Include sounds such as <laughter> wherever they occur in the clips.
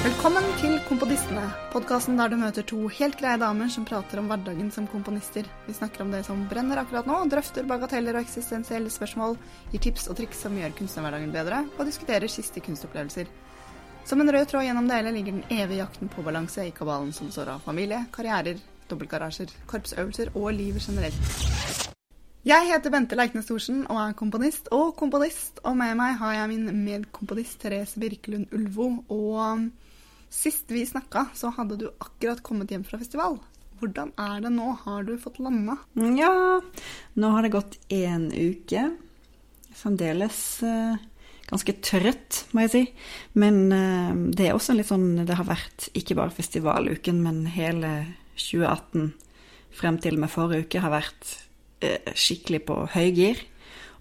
Velkommen til Komponistene, podkasten der du møter to helt greie damer som prater om hverdagen som komponister. Vi snakker om det som brenner akkurat nå, drøfter bagateller og eksistensielle spørsmål, gir tips og triks som gjør kunstnerhverdagen bedre, og diskuterer siste kunstopplevelser. Som en rød tråd gjennom det hele ligger den evige jakten på balanse i kabalen som sår av familie, karrierer, dobbeltgarasjer, korpsøvelser og livet generelt. Jeg heter Bente Leiknes Thorsen og er komponist og komponist. Og med meg har jeg min medkomponist Therese Birkelund Ulvo. Og sist vi snakka, så hadde du akkurat kommet hjem fra festival. Hvordan er det nå? Har du fått landa? Ja, nå har det gått én uke. Fremdeles eh, ganske trøtt, må jeg si. Men eh, det er også litt sånn Det har vært ikke bare festivaluken, men hele 2018 frem til med forrige uke har vært eh, skikkelig på høygir.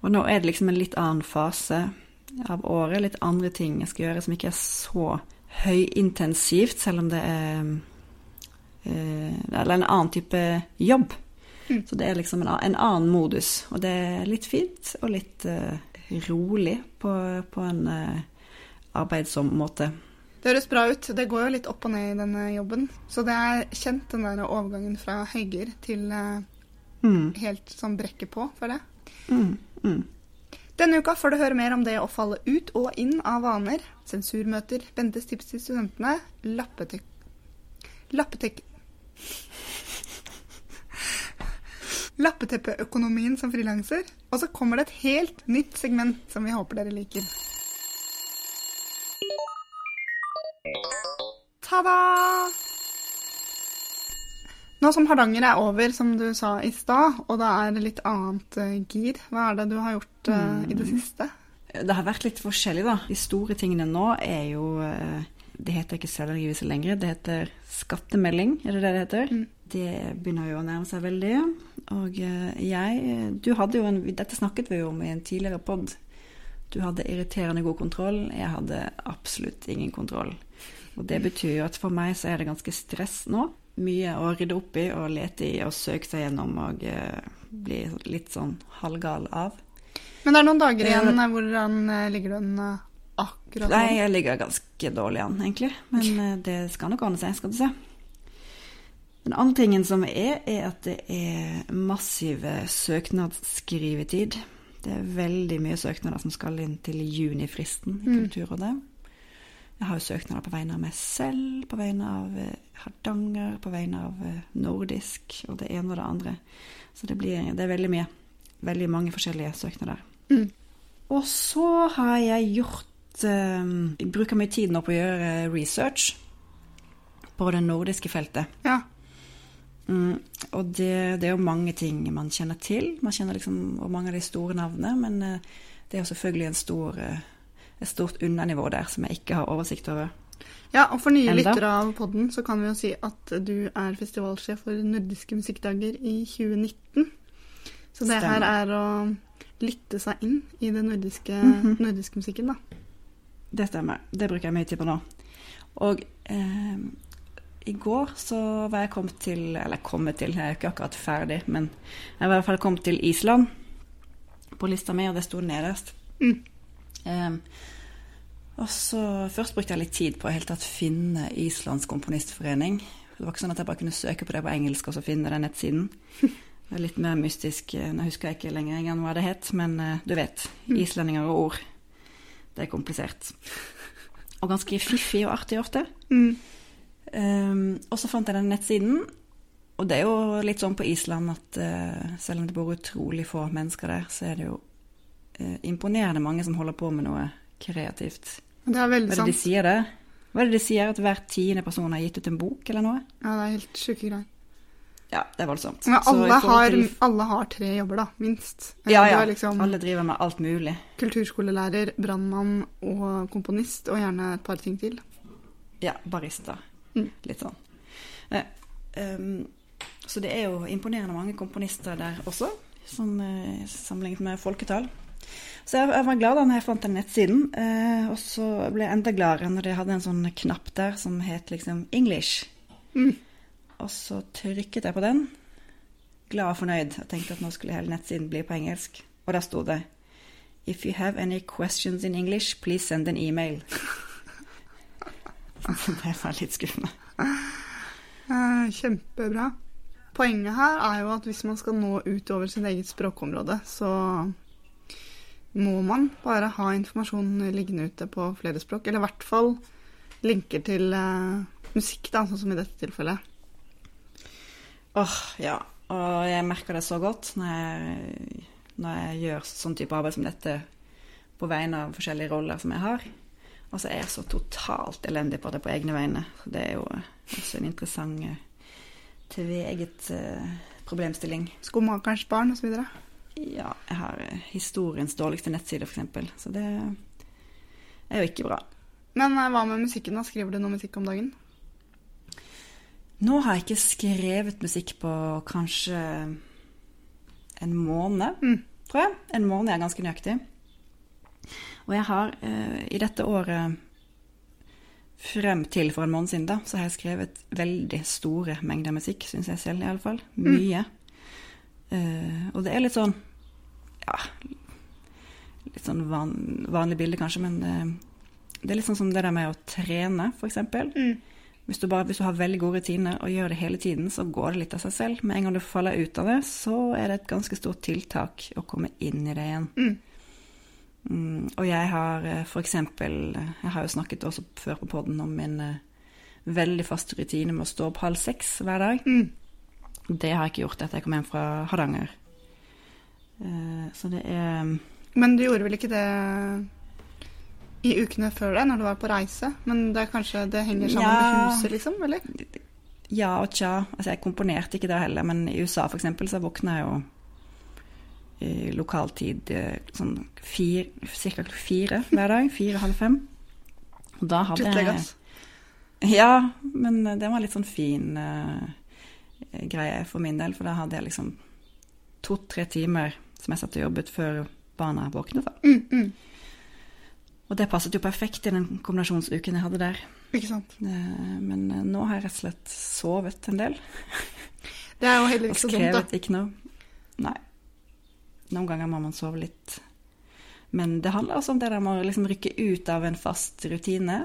Og nå er det liksom en litt annen fase av året, litt andre ting jeg skal gjøre som ikke er så høyintensivt, selv om det er eh, Eller en annen type jobb. Mm. Så det er liksom en, en annen modus. Og det er litt fint og litt eh, rolig på, på en eh, arbeidsom måte. Det høres bra ut. Det går jo litt opp og ned i denne jobben. Så det er kjent, den der overgangen fra høygir til eh, Mm, helt sånn brekke på, føler jeg. mm, mm. Denne uka får du høre mer om det å falle ut og inn av vaner, sensurmøter, Bentes tips til studentene, lappetek... Lappetek... Lappeteppeøkonomien som frilanser. Og så kommer det et helt nytt segment som vi håper dere liker. Ta-da! Nå som Hardanger er over, som du sa i stad, og det er litt annet eh, gir, hva er det du har gjort eh, i det siste? Det har vært litt forskjellig, da. De store tingene nå er jo eh, Det heter ikke selvangivelse lenger, det heter skattemelding, er det det det heter? Mm. Det begynner jo å nærme seg veldig. Og jeg Du hadde jo en Dette snakket vi jo om i en tidligere pod. Du hadde irriterende god kontroll, jeg hadde absolutt ingen kontroll. Og det betyr jo at for meg så er det ganske stress nå. Mye å rydde opp i og lete i og søke seg gjennom og eh, bli litt sånn halvgal av. Men det er noen dager igjen. eh, Hvordan eh, ligger du an akkurat akkurat Nei, jeg ligger ganske dårlig an, egentlig. Men det skal nok ordne seg, skal du se. Den andre tingen som er, er at det er massive søknadsskrivetid. Det er veldig mye søknader som skal inn til junifristen i Mm. Jeg har jo søknader på vegne av meg selv, på vegne av eh, Hardanger, på vegne av eh, Nordisk og det ene og det andre. Så det, blir, det er veldig mye. Veldig mange forskjellige søknader. Mm. Og så har jeg gjort eh, Jeg bruker mye tid nå på å gjøre research på det nordiske feltet. Ja. Mm, og det, det er jo mange ting man kjenner til. Man kjenner liksom og mange av de store navnene, men eh, det er jo selvfølgelig en stor, eh, et stort undernivå der som jeg ikke har oversikt over. ja, og for nye lyttere av podden så kan vi jo si at du er festivalsjef for Nordiske musikkdager i 2019. Så det her er å lytte seg inn i den nordiske, Mhm. nordiske musikken, da. Det stemmer. Det bruker jeg mye tid på nå. Og eh, i går så var jeg kommet til Eller kommet til, jeg er jo ikke akkurat ferdig, men jeg var i hvert fall kommet til Island på lista mi, og det sto nederst. Mm. Eh, og så Først brukte jeg litt tid på å helt tatt finne Islands komponistforening. Det var ikke sånn at jeg bare kunne søke på det på engelsk og så finne den nettsiden. Det er litt mer mystisk. eh, Nå husker jeg ikke lenger engang hva det het, men eh, du vet. Islendinger og ord. Det er komplisert. Og ganske fiffig og artig ofte. Mm. Um, og så fant jeg den nettsiden, og det er jo litt sånn på Island at uh, selv om det bor utrolig få mennesker der, så er det jo eh, imponerende mange som holder på med noe kreativt. Det er Hva veldig er det de sant. sier det? Hva er det de sier? At hver tiende person har gitt ut en bok eller noe? Ja, det er helt sjuke greier. Ja, det er voldsomt. Men alle har, til- alle har tre jobber, da, minst. Ja, ja. er liksom Alle driver med alt mulig. kulturskolelærer, brannmann og komponist, og gjerne et par ting til. Ja, barista. Mm. Litt sånn. Eh, ehm, så det er jo imponerende mange komponister der også, sånn eh, sammenlignet med folketall. Så jeg, jeg var glad da når jeg fant den nettsiden, eh, og så ble jeg enda gladere når de hadde en sånn knapp der som het liksom English. Mm. Og så trykket jeg på den, glad og fornøyd, og tenkte at nå skulle hele nettsiden bli på engelsk. Og der sto det If you have any questions in English, please send an email. <laughs> Det var litt skuffende. Eh, Kjempebra. Poenget her er jo at hvis man skal nå ut over sitt eget språkområde, så må man bare ha informasjon liggende ute på flere språk. Eller i hvert fall linker til uh, musikk, da, sånn som i dette tilfellet. Åh, ja. Og jeg merker det så godt når jeg, når jeg gjør sånn type arbeid som dette på vegne av forskjellige roller som jeg har. Altså, jeg er så totalt elendig på det på egne vegne. Det er jo også en interessant tveget uh, eh, problemstilling. Skomakerens barn osv. Ja, jeg har eh, historiens dårligste nettside, f.eks. Så det er jo ikke bra. Men eh, hva med musikken, da? Skriver du noe musikk om dagen? Nå har jeg ikke skrevet musikk på kanskje en måned, Mm. tror jeg. En måned er ganske nøyaktig. Og jeg har eh, i dette året frem til for en måned siden, da, så har jeg skrevet veldig store mengder musikk, syns jeg selv iallfall. Mye. Eh, og det er litt sånn Ja, litt sånn van, vanlig bilde, kanskje, men eh, det er litt sånn som det der med å trene, f.eks. Hvis, du bare, hvis du har veldig gode rutiner og gjør det hele tiden, så går det litt av seg selv. Med en gang du faller ut av det, så er det et ganske stort tiltak å komme inn i det igjen. Mm, og jeg har f.eks. for eksempel Jeg har jo snakket også før på podden om min eh, veldig faste rutine med å stå opp halv seks hver dag. Mm. Det har jeg ikke gjort etter jeg kom hjem fra Hardanger. Eh, så det er Men du gjorde vel ikke det i ukene før det, når du var på reise? Men det er kanskje det henger sammen med huset, liksom? Eller? Ja og tja. Altså, jeg komponerte ikke det heller, men i USA eksempel så våkna jeg jo i lokaltid eh, sånn ca. fire hver dag. Fire-halv fem. Og da hadde jeg. Ja, men det var litt sånn fin uh, greie for min del, for da hadde jeg liksom to-tre timer som jeg satt og jobbet før barna våknet. Mm, mm. Og det passet jo perfekt i den kombinasjonsuken jeg hadde der. Ikke sant. Eh, Men eh, nå har jeg rett og slett sovet en del. Det er jo heller ikke så dumt, da. Og skrevet ikke noe. Nei. Noen ganger må man sove litt. Men det handler også om det der med å liksom rykke ut av en fast rutine.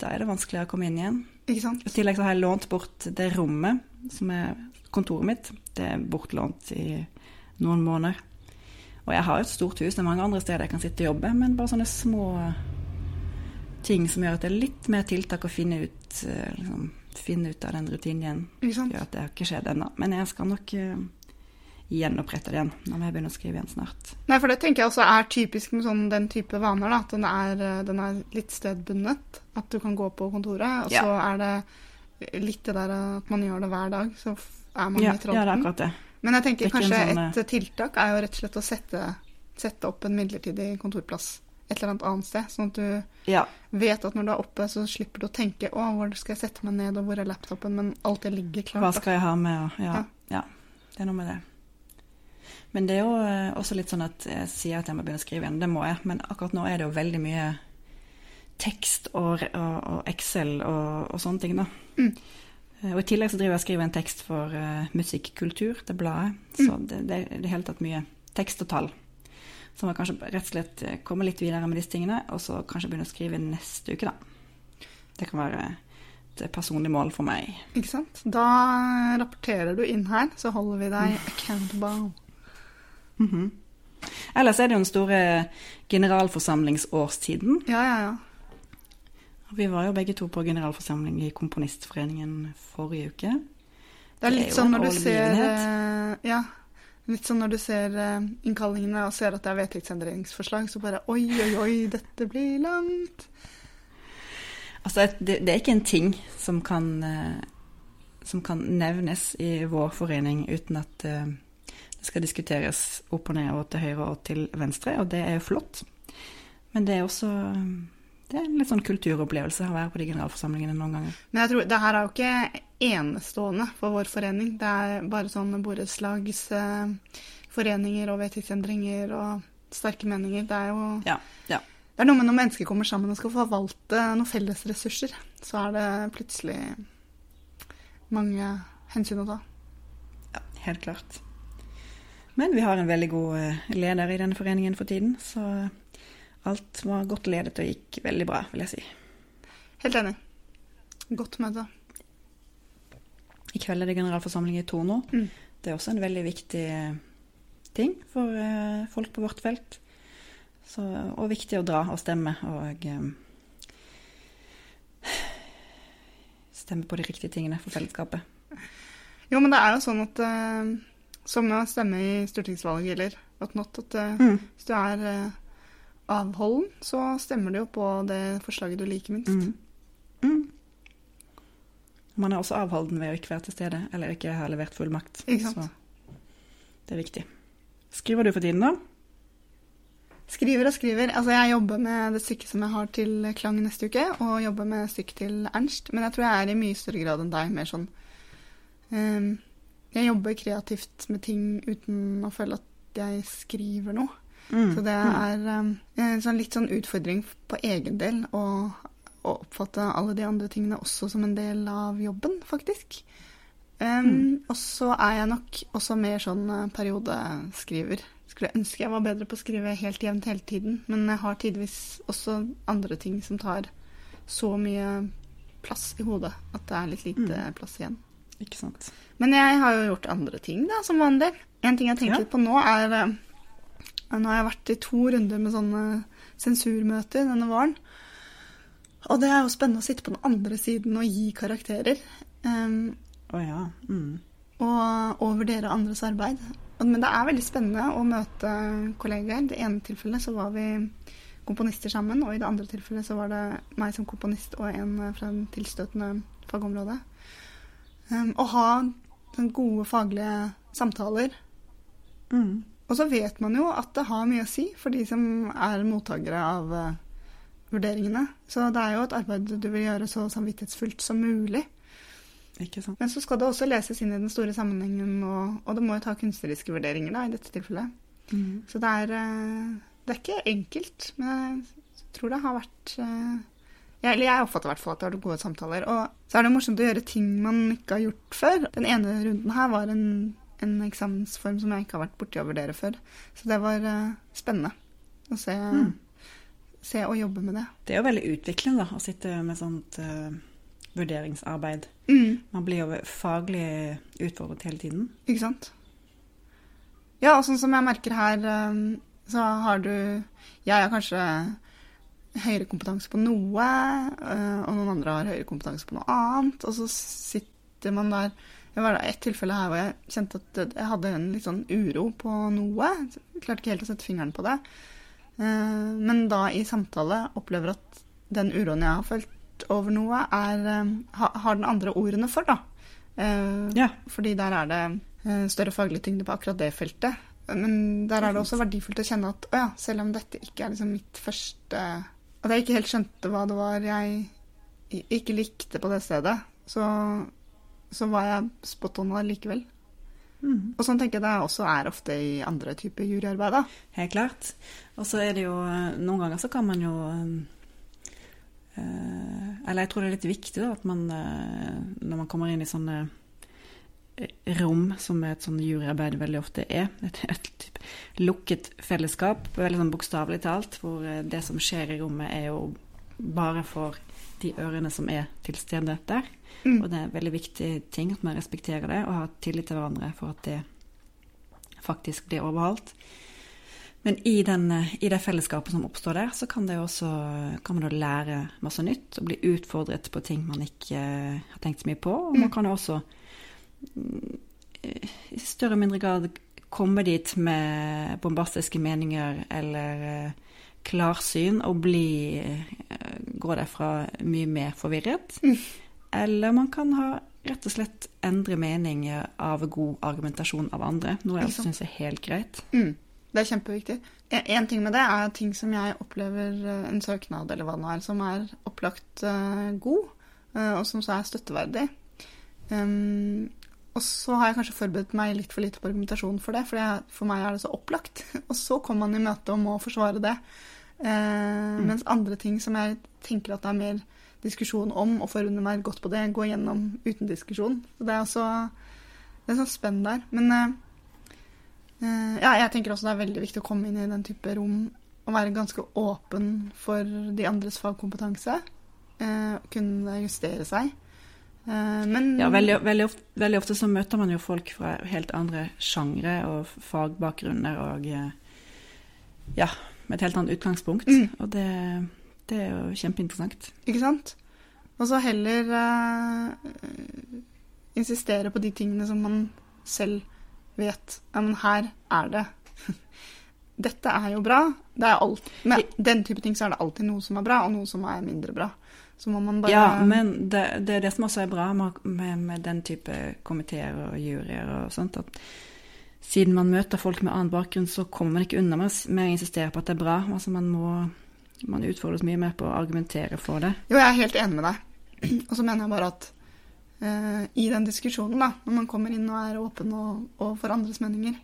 Da er det vanskeligere å komme inn igjen. Ikke sant? I tillegg så har jeg lånt bort det rommet som er kontoret mitt. Det er bortlånt i noen måneder. Og jeg har et stort hus, det er mange andre steder jeg kan sitte og jobbe, men bare sånne små ting som gjør at det er litt mer tiltak å finne ut, eh, liksom, finne ut av den rutinen igjen. Gjør at det har ikke skjedd ennå. Men jeg skal nok eh, gjenopprette det igjen. Nå må jeg begynne å skrive igjen snart. Nei, for det tenker jeg også er typisk med sånn, den type vaner, da. At den er, eh, den er litt stedbundet. At du kan gå på kontoret, og Ja. så er det litt det der at man gjør det hver dag, så er man Ja, i ja, det er akkurat det. Men jeg tenker er kanskje sånn, et tiltak er jo rett og slett å sette, sette opp en midlertidig kontorplass et eller annet annet sted. Sånn at du Ja, vet at når du er oppe, så slipper du å tenke 'Å, hvor skal jeg sette meg ned, og hvor er laptopen?' Men alt det ligger klart. hva skal jeg ha med? Ja, Ja. ja, det er noe med det. Men det er jo eh, også litt sånn at jeg sier at jeg må begynne å skrive igjen. Det må jeg. Men akkurat nå er det jo veldig mye tekst og, og, og Excel og, og sånne ting, da. Mm. Eh, Og i tillegg så driver jeg og skriver en tekst for uh, Musikkultur, det bladet. Så det, det er i det hele tatt mye tekst og tall. Så må jeg kanskje rett og slett eh, komme litt videre med disse tingene, og så kanskje begynne å skrive neste uke, da. Det kan være et personlig mål for meg. Ikke sant? Da rapporterer du inn her, så holder vi deg accountable. Mhm. Ellers er det jo den store generalforsamlingsårstiden. Ja, ja, ja. Vi var jo begge to på generalforsamling i Komponistforeningen forrige uke. Det er Det er litt sånn når du ser eh, Ja. Litt sånn når du ser eh, innkallingene og ser at det er vedtektsendringsforslag, så bare oi, oi, oi, dette blir langt. Altså, det, det er ikke en ting som kan, eh, som kan nevnes i vår forening uten at det skal diskuteres opp og ned og til høyre og til venstre, og det er jo flott. Men det er også det er en litt sånn kulturopplevelse å være på de generalforsamlingene noen ganger. Men jeg tror det her er jo ikke enestående for vår forening. Det er bare sånn borettslagsforeninger og vedtektsendringer og sterke meninger. Det er jo Ja, ja. Det er noe med når mennesker kommer sammen og skal forvalte noen felles ressurser, så er det plutselig mange hensyn å ta. Ja, helt klart. Men vi har en veldig god eh, leder i denne foreningen for tiden, så alt var godt ledet og gikk veldig bra, vil jeg si. Helt enig. Godt møte. I kveld er det generalforsamling i Torno. Mm. Det er også en veldig viktig ting for eh, folk på vårt felt. Så, og viktig å dra og stemme. Og um, stemme på de riktige tingene for fellesskapet. Jo, men det er jo sånn at uh, som å stemme i stortingsvalget eller whatnot, at uh, Mm. hvis du er avholden, så stemmer det jo på det forslaget du liker minst. Mm. Mm. Man er også avholden ved å ikke være til stede, eller ikke ha levert fullmakt. Ikke sant? Så det er viktig. Skriver du for tiden, da? Skriver og skriver. Altså, jeg jobber med det stykket som jeg har til Klang neste uke, og jobber med stykket til Ernst. Men jeg tror jeg er i mye større grad enn deg mer sånn um, Jeg jobber kreativt med ting uten å føle at jeg skriver noe. Mm. Så det er um, en sånn litt sånn utfordring på egen del å, å oppfatte alle de andre tingene også som en del av jobben, faktisk. Um, Mm. Og så er jeg nok også mer sånn eh, periodeskriver. Skulle ønske jeg var bedre på å skrive helt jevnt hele tiden, men jeg har tidvis også andre ting som tar så mye plass i hodet at det er litt lite Mm. plass igjen. Ikke sant. Men jeg har jo gjort andre ting, da, som vanlig. En ting jeg tenker Ja. på nå, er eh, Nå har jeg vært i to runder med sånne sensurmøter denne våren. Og det er jo spennende å sitte på den andre siden og gi karakterer. Um, Å ja. Mm. og, og vurdere andres arbeid. Men det er veldig spennende å møte kollegaer. I det ene tilfellet så var vi komponister sammen, og i det andre tilfellet så var det meg som komponist og en fra en tilstøtende fagområde. Um, å ha sånne gode faglige samtaler. Mm. Og så vet man jo at det har mye å si for de som er mottakere av eh, vurderingene. Så det er jo et arbeid du vil gjøre så samvittighetsfullt som mulig. Ikke sant. Men så skal det også leses inn i den store sammenhengen, og, og det må jo ta kunstneriske vurderinger da, i dette tilfellet. Mm. Så det er, eh, det er ikke enkelt, men jeg tror det har vært eh, jeg, eller jeg oppfatter i hvert fall at det har vært gode samtaler. Og så er det morsomt å gjøre ting man ikke har gjort før. Den ene runden her var en, en eksamensform som jeg ikke har vært borti å vurdere før. Så det var uh, spennende å se, Mm. se og jobbe med det. Det er jo veldig utviklende da, å sitte med sånt uh, vurderingsarbeid. Mm. Man blir jo faglig utfordret hele tiden. Ikke sant? Ja, og sånn som jeg merker her, um, så har du Jeg har kanskje høyere kompetanse på noe, og noen andre har høyere kompetanse på noe annet, og så sitter man der Det var et tilfelle her hvor jeg kjente at jeg hadde en litt sånn uro på noe. Jeg klarte ikke helt å sette fingeren på det. Uh, Men da i samtale opplever at den uroen jeg har følt over noe, er, um, har den andre ordene for, da. Uh, Ja. fordi der er det eh, større faglig tyngde på akkurat det feltet. Men der er det også verdifullt å kjenne at å ja, selv om dette ikke er liksom mitt første At jeg ikke helt skjønte hva det var jeg ikke likte på det stedet, så, så var jeg spot on allikevel. Mm. Og sånn tenker jeg det også er ofte i andre typer juryarbeid. da. Helt klart. Og så er det jo eh, Noen ganger så kan man jo eh, Eller jeg tror det er litt viktig da, at man eh, når man kommer inn i sånne eh, rom, som et sånn juryarbeid veldig ofte er, <laughs> et, et typ lukket fellesskap, veldig sånn bokstavelig talt, hvor eh, det som skjer i rommet er jo bare for de ørene som er til stede der. Mm. Og det er en veldig viktig ting at man respekterer det og har tillit til hverandre for at det faktisk blir overholdt. Men i, den, i det fellesskapet som oppstår der, så kan, det også, kan man lære masse nytt og bli utfordret på ting man ikke eh, har tenkt så mye på. Og man Mm. kan også mm, i større og mindre grad komme dit med bombastiske meninger eller eh, klarsyn og bli eh, gå derfra mye mer forvirret. Mm. Eller man kan ha rett og slett endre mening av god argumentasjon av andre, noe jeg syns er helt greit. Mm. Det er kjempeviktig. En- ting med det er ting som jeg opplever eh, en søknad eller hva det nå er, som er opplagt eh, god, og som så er støtteverdig. Um, og så har jeg kanskje forberedt meg litt for lite på argumentasjon for det, for for meg er det så opplagt. <laughs> Og så kommer man i møte og må forsvare det. Eh, Mens andre ting som jeg tenker at det er mer diskusjon om, og forundrer meg godt på det, går gjennom uten diskusjon. Så det er også det er sånn spenn der. Men eh, Eh, Ja, jeg tenker også det er veldig viktig å komme inn i den type rom og være ganske åpen for de andres fagkompetanse. eh, kunne justere seg. Eh, men Ja, veldig, veldig, ofte, veldig ofte så møter man jo folk fra helt andre sjangre og fagbakgrunner og eh, ja, med et helt annet utgangspunkt. Mm. Og det, det er jo kjempeinteressant. Ikke sant? Og så heller uh, insistere på de tingene som man selv vet. Ja, men her er det. <laughs> Dette er jo bra. Det er alt, med den type ting så er det alltid noe som er bra, og noe som er mindre bra. Så må man bare Ja, men det, det er det som også er bra med, med, den type komiteer og juryer og sånt, at siden man møter folk med annen bakgrunn, så kommer man ikke unna med, med å insistere på at det er bra. Altså man må man utfordres mye mer på å argumentere for det. Jo, jeg er helt enig med deg. <clears throat> Og så mener jeg bare at eh, i den diskusjonen, da, når man kommer inn og er åpen og, og for andres meninger,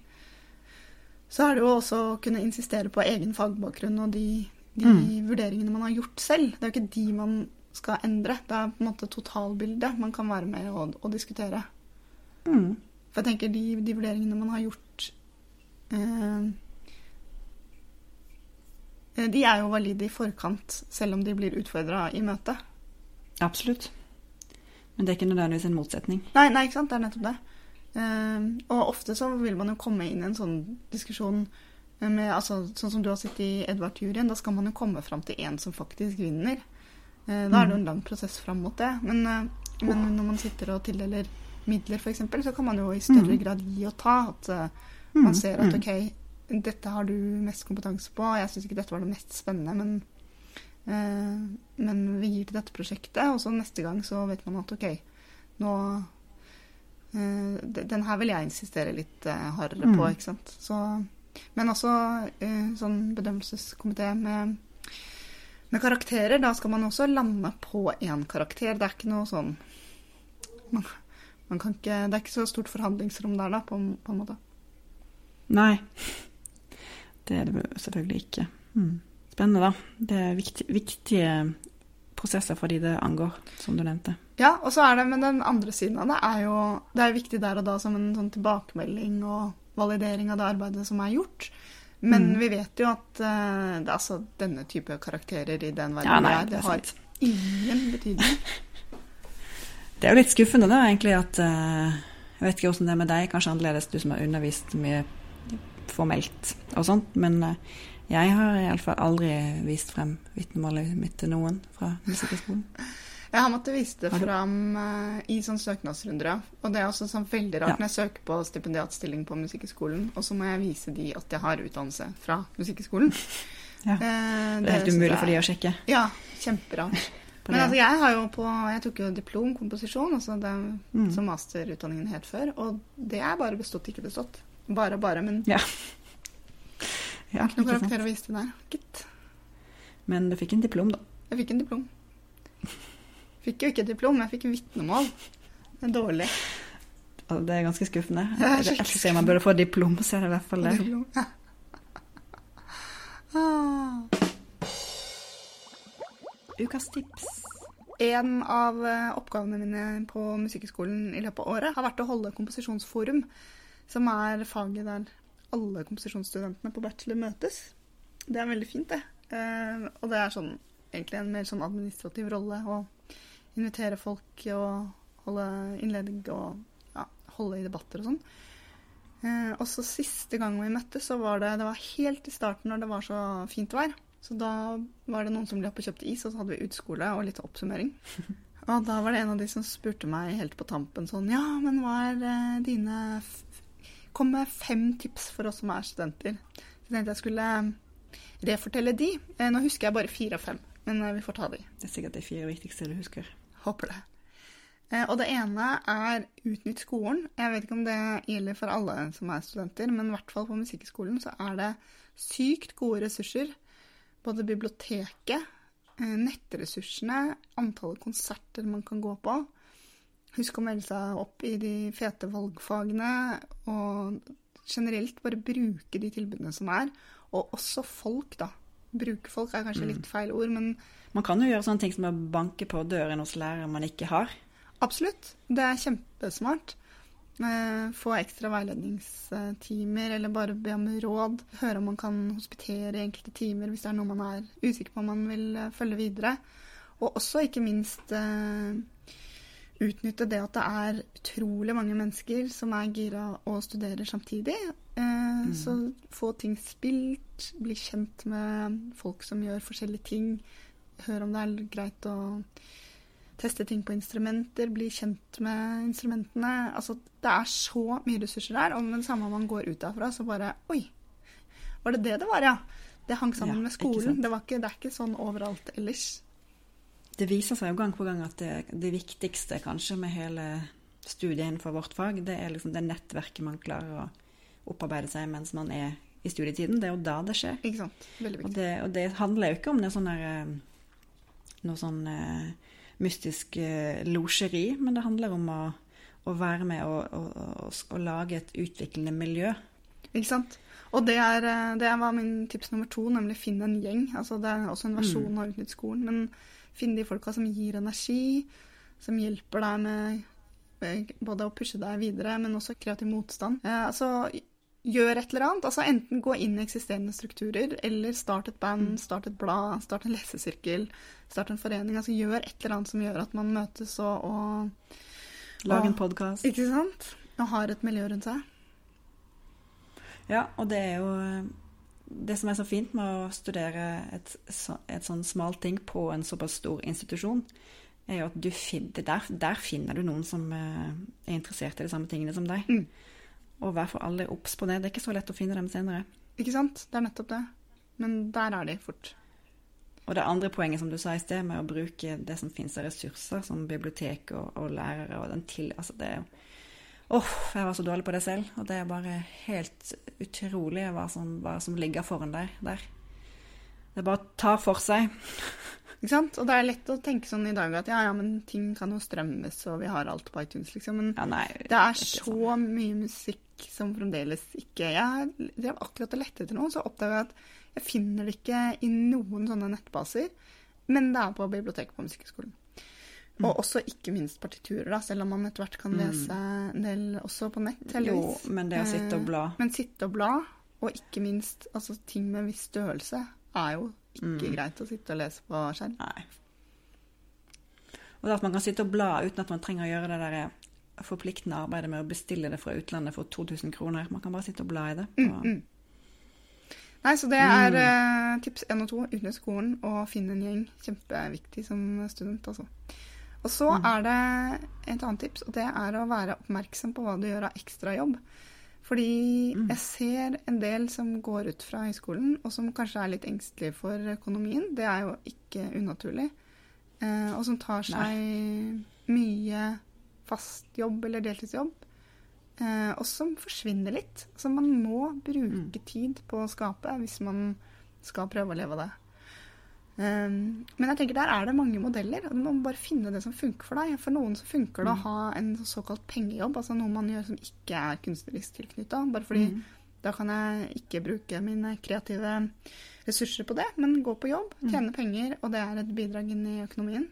så er det jo også å kunne insistere på egen fagbakgrunn og de, de vurderingene man har gjort selv. Det er jo ikke de man skal endre. Det er på en måte totalbildet man kan være med og, og diskutere. Mm. For jeg tenker de, de vurderingene man har gjort eh, eh, De er jo valide i forkant, selv om de blir utfordra i møtet. Absolutt. Men det er ikke nødvendigvis en motsetning. Nei, nei, ikke sant? Det er nettopp det. Eh, og ofte så vil man jo komme inn i en sånn diskusjon med altså, Sånn som du har sittet i Edvard-juryen, da skal man jo komme fram til en som faktisk vinner. Eh, da er det jo en lang prosess fram mot det. Men, eh, men når man sitter og tildeler midler, f.eks., så kan man jo i større grad gi og ta. At eh, man ser at OK, dette har du mest kompetanse på, jeg syns ikke dette var det mest spennende, men Eh, men vi gir til dette prosjektet, og så neste gang så vet man at OK, nå eh, Den her vil jeg insistere litt eh, hardere på, ikke sant. Så, men også eh, sånn bedømmelseskomité med, med karakterer. Da skal man også lande på én karakter. Det er ikke noe sånn man, man kan ikke, Det er ikke så stort forhandlingsrom der, da, på, på en måte. Nei. Det er det selvfølgelig ikke. Mm. Spennende, da. Det er viktig, viktige prosesser for de det angår, som du nevnte. Ja, og så er det, men den andre siden av det er jo Det er viktig der og da som en sånn tilbakemelding og validering av det arbeidet som er gjort. Men vi vet jo at uh, det, altså, denne type karakterer i den verden Ja, nei, det det har sant. ingen betydning. <laughs> Det er jo litt skuffende, da, egentlig, at uh, Jeg vet ikke hvordan det er med deg, kanskje annerledes, du som har undervist mye formelt og sånt, men uh, jeg har iallfall aldri vist frem vitnemålet mitt til noen fra Musikkhøgskolen. <laughs> Jeg har måttet vise det fram uh, i sånn søknadsrunder. Og det er også sånn veldig rart Ja. når jeg søker på stipendiatstilling på Musikkhøgskolen, og så må jeg vise de at jeg har utdannelse fra Musikkhøgskolen. <laughs> Ja. Uh, Det er helt umulig jeg- for de å sjekke. Ja, kjemperart. <laughs> Men altså, jeg har jo på Jeg tok jo diplomkomposisjon, altså det Mm. som masterutdanningen het før, og det er bare bestått, ikke bestått. Bare, bare, men Ja. <laughs> ja, er ikke noe karakter å vise til der. Gitt. Men du fikk en diplom, da. Jeg fikk en diplom. Fikk jo ikke diplom, jeg fikk vitnemål. Det er dårlig. Det er ganske skuffende. Det er skikkelig Jeg skal si man burde få diplom, så er det i hvert fall det. Ah. Ukas tips. En av eh, oppgavene mine på Musikkhøgskolen i løpet av året har vært å holde komposisjonsforum, som er faget der alle komposisjonsstudentene på bachelor møtes. Det er veldig fint, det. Eh, og det er sånn, egentlig en mer sånn administrativ rolle å invitere folk og holde innlegg og ja, holde i debatter og sånn. Eh, og så siste gang vi møttes, så var det, det var helt i starten når det var så fint vær. Så da var det noen som ble opp og kjøpte is, og så hadde vi utskole og litt oppsummering. <laughs> Og da var det en av de som spurte meg helt på tampen sånn Ja, men hva er eh, dine Kom med fem tips for oss som er studenter. Så jeg tenkte jeg skulle refortelle de. Eh, nå husker jeg bare fire av fem, men eh, vi får ta de. Det er sikkert de fire viktigste du husker. Håper det. Eh, Og det ene er utnytt skolen. Jeg vet ikke om det gjelder for alle som er studenter, men i hvert fall på Musikkhøgskolen så er det sykt gode ressurser. Både biblioteket, eh, nettressursene, antallet konserter man kan gå på. Husk å melde seg opp i de fete valgfagene, og generelt bare bruke de tilbudene som er. Og også folk, da. Bruke folk er kanskje litt feil ord, men Man kan jo gjøre sånne ting som å banke på døren hos lærere man ikke har. Absolutt. Det er kjempesmart. Eh, Få ekstra veiledningstimer, eller bare be om råd. Høre om man kan hospitere i enkelte timer hvis det er noe man er usikker på om man vil eh, følge videre. Og også ikke minst eh, utnytte det at det er utrolig mange mennesker som er gira og studerer samtidig. Eh, Så få ting spilt, bli kjent med folk som gjør forskjellige ting. Høre om det er greit å teste ting på instrumenter, bli kjent med instrumentene. Altså, det er så mye ressurser der, og med det samme man går ut derfra, så bare Oi, var det det det var, ja? Det hang sammen Ja, med skolen. Det, var ikke, det er ikke sånn overalt ellers. Det viser seg jo gang på gang at det, det viktigste kanskje med hele studiet innenfor vårt fag, det er liksom det nettverket man klarer å opparbeide seg mens man er i studietiden. Det er jo da det skjer. Ikke sant? Veldig Og det, og det handler jo ikke om noe sånn der, eh, noe sånn uh, mystisk uh, losjeri, men det handler om å, å være med og, og, og, lage et utviklende miljø. Ikke sant? Og det, er, det var min tips nummer to, nemlig finn en gjeng. Altså, det er også en versjon av Utnytt skolen, men finn de folka som gir energi, som hjelper deg med både å pushe deg videre, men også kreativ motstand. Eh, altså, gjør et eller annet. Altså, enten gå inn i eksisterende strukturer, eller start et band, start et blad, start en lesesirkel, start en forening. Altså, gjør et eller annet som gjør at man møtes og, og Lag en podkast. Ikke sant? Og har et miljø rundt seg. Ja, og det er jo eh, det som er så fint med å studere et, et sånn smalt ting på en såpass stor institusjon, er jo at du finner, der, der finner du noen som eh, er interessert i de samme tingene som deg. Mm. Og vær for alle obs på det. Det er ikke så lett å finne dem senere. Ikke sant? Det er nettopp det. Men der er de fort. Og det andre poenget som du sa i sted, med å bruke det som finnes av ressurser, som bibliotek og, og lærere og den til Altså, det er jo Åh, jeg var så dårlig på det selv. Og det er bare helt utrolig hva som, hva som ligger foran deg der. Det bare å ta for seg. <laughs> Ikke sant? Og det er lett å tenke sånn i dag at ja, ja, men ting kan jo strømmes, og vi har alt på iTunes, liksom. Men Ja, nei, det er så sånn. mye musikk som fremdeles ikke Jeg drev akkurat og lette etter noe, så oppdaga jeg at jeg finner det ikke i noen sånne nettbaser. Men det er på biblioteket på Musikkhøgskolen. Mm. Og også ikke minst partiturer, da, selv om man etter hvert kan lese en del også på nett, Jo, men det å sitte og bla Eh, Men sitte og bla, og ikke minst altså, ting med viss størrelse, er jo ikke Mm. greit å sitte og lese på skjerm. Nei. Og at man kan sitte og bla uten at man trenger å gjøre det der eh, forpliktende arbeidet med å bestille det fra utlandet for 2000 kroner. Man kan bare sitte og bla i det. Mm, mm. Nei, så det er eh, tips én og to. Utnytt skolen og finn en gjeng. Kjempeviktig som student, altså. Og så er det et annet tips, og det er å være oppmerksom på hva du gjør av ekstrajobb. Fordi jeg ser en del som går ut fra høyskolen, og som kanskje er litt engstelige for økonomien. Det er jo ikke unaturlig. Eh, og som tar seg mye fast jobb eller deltidsjobb. Eh, og som forsvinner litt. Så man må bruke tid på å skape hvis man skal prøve å leve av det. Um, men jeg tenker der er det mange modeller. og Du må bare finne det som funker for deg. For noen så funker det å ha en såkalt pengejobb, altså noe man gjør som ikke er kunstnerisk tilknytta. Bare fordi da kan jeg ikke bruke mine kreative ressurser på det, men gå på jobb, tjene penger, og det er et bidrag inn i økonomien.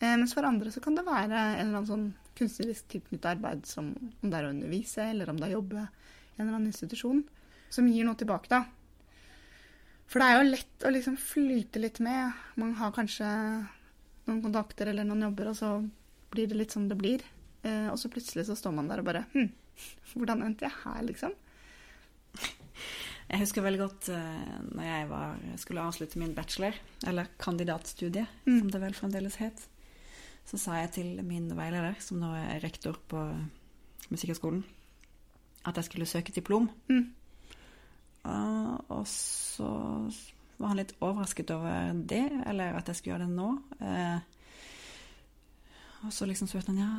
Eh, mens for andre så kan det være en eller annen sånn kunstnerisk tilknyttet arbeid, som om det er å undervise, eller om det er å jobbe i en eller annen institusjon, som gir noe tilbake, da. For det er jo lett å liksom flyte litt med. Man har kanskje noen kontakter eller noen jobber, og så blir det litt som det blir. Eh, og så plutselig så står man der og bare Hm, hvordan endte jeg her, liksom? Jeg husker veldig godt uh, når jeg var, skulle avslutte min bachelor, eller kandidatstudie, Mm. som det vel fremdeles het. Så sa jeg til min veileder, som nå er rektor på Musikkhøgskolen, at jeg skulle søke diplom. Mm. Og så var han litt overrasket over det, eller at jeg skulle gjøre det nå. Eh, og så liksom spurte han ja,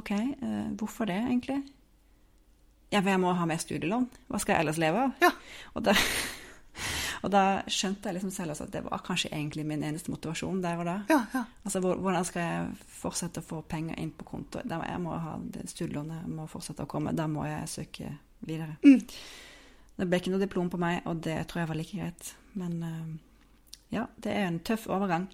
ok, eh, hvorfor det egentlig? Ja, for jeg må ha mer studielån. Hva skal jeg ellers leve av? Ja. Og da, <laughs> og da skjønte jeg liksom selv at det var kanskje egentlig min eneste motivasjon der og da. Ja, ja. Altså, Hvordan skal jeg fortsette å få penger inn på konto? Jeg må ha det Studielånet må fortsette å komme. Da må jeg søke videre. Mm. Det ble ikke noe diplom på meg, og det tror jeg var like greit. Men eh, ja, det er en tøff overgang.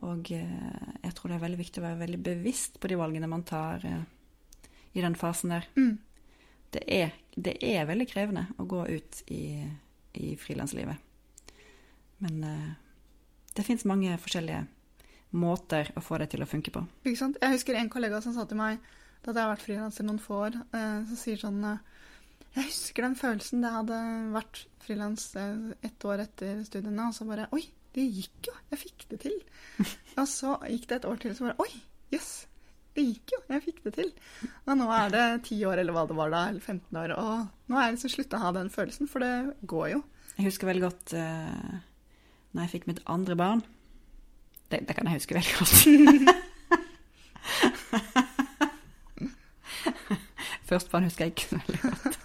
Og eh, jeg tror det er veldig viktig å være veldig bevisst på de valgene man tar eh, i den fasen der. Mm. Det er, det er veldig krevende å gå ut i, i frilanslivet. Men det fins mange forskjellige måter å få det til å funke på. Ikke sant? Jeg husker en kollega som sa til meg da jeg har vært frilanser noen få år, som sier sånn Jeg husker den følelsen det hadde vært frilans eh, ett år etter studiene, og så bare Oi, det gikk jo! Jeg fikk det til. <laughs> og så gikk det et år til, og så bare Oi, jøss! Yes, det gikk jo! Jeg fikk det til. Og nå er det ti år, eller hva det var da, eller 15 år, og nå er jeg liksom slutta å ha den følelsen, for det går jo. Jeg husker veldig godt uh, når jeg fikk mitt andre barn. Det, det kan jeg huske veldig godt. <laughs> <laughs> Førstbarn husker jeg ikke så veldig godt.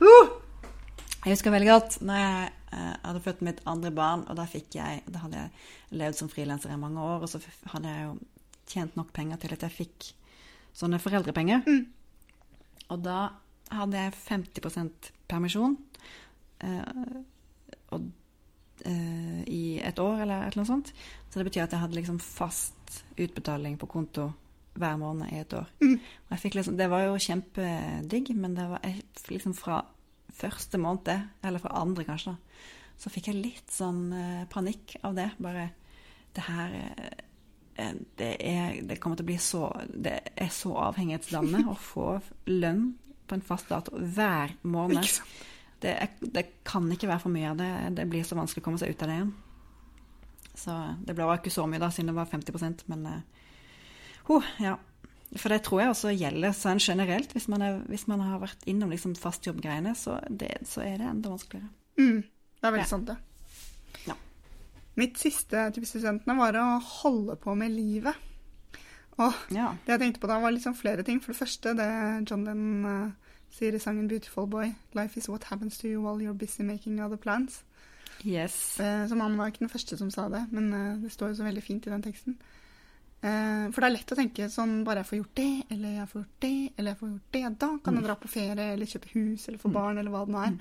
uh! Jeg husker veldig godt når jeg uh, hadde født mitt andre barn, og da jeg Da hadde jeg levd som frilanser i mange år, og så hadde jeg jo tjent nok penger til at jeg fikk sånne foreldrepenger. Mm. Og da hadde jeg 50% permisjon. eh, og i et år, eller et eller annet sånt. Så det betyr at jeg hadde liksom fast utbetaling på konto hver måned i et år. Mm. Liksom, det var jo kjempedigg, men det var liksom fra første måned, eller fra andre kanskje, da, så fikk jeg litt sånn eh, panikk av det. Bare Det her eh, det, er, det kommer til å bli så Det er så avhengighetsdannende å få lønn på en fast dato hver måned. Det, det, kan ikke være for mye av det. Det blir så vanskelig å komme seg ut av det igjen. Så det ble ikke så mye da, siden det var 50% men eh, Oh, ja. For det tror jeg også gjelder sånn generelt. Hvis man, er, hvis man har vært innom liksom fastjobbgreiene, så, så, er det enda vanskeligere. Mm, det er veldig ja. sant, det. Ja. Mitt siste til studentene var å holde på med livet. Og ja. det jeg tenkte på da, var liksom flere ting. For det første, det John Lennon uh, sier i sangen 'Beautiful Boy', 'Life is what happens to you while you're busy making other plans'. Yes. Uh, så han var ikke den første som sa det, men uh, det står jo så veldig fint i den teksten. Eh, for det er lett å tenke sånn bare jeg får gjort det, eller jeg får gjort det, eller jeg får gjort det, da kan jeg mm. dra på ferie eller kjøpe hus eller få mm. barn eller hva det nå er. Mm.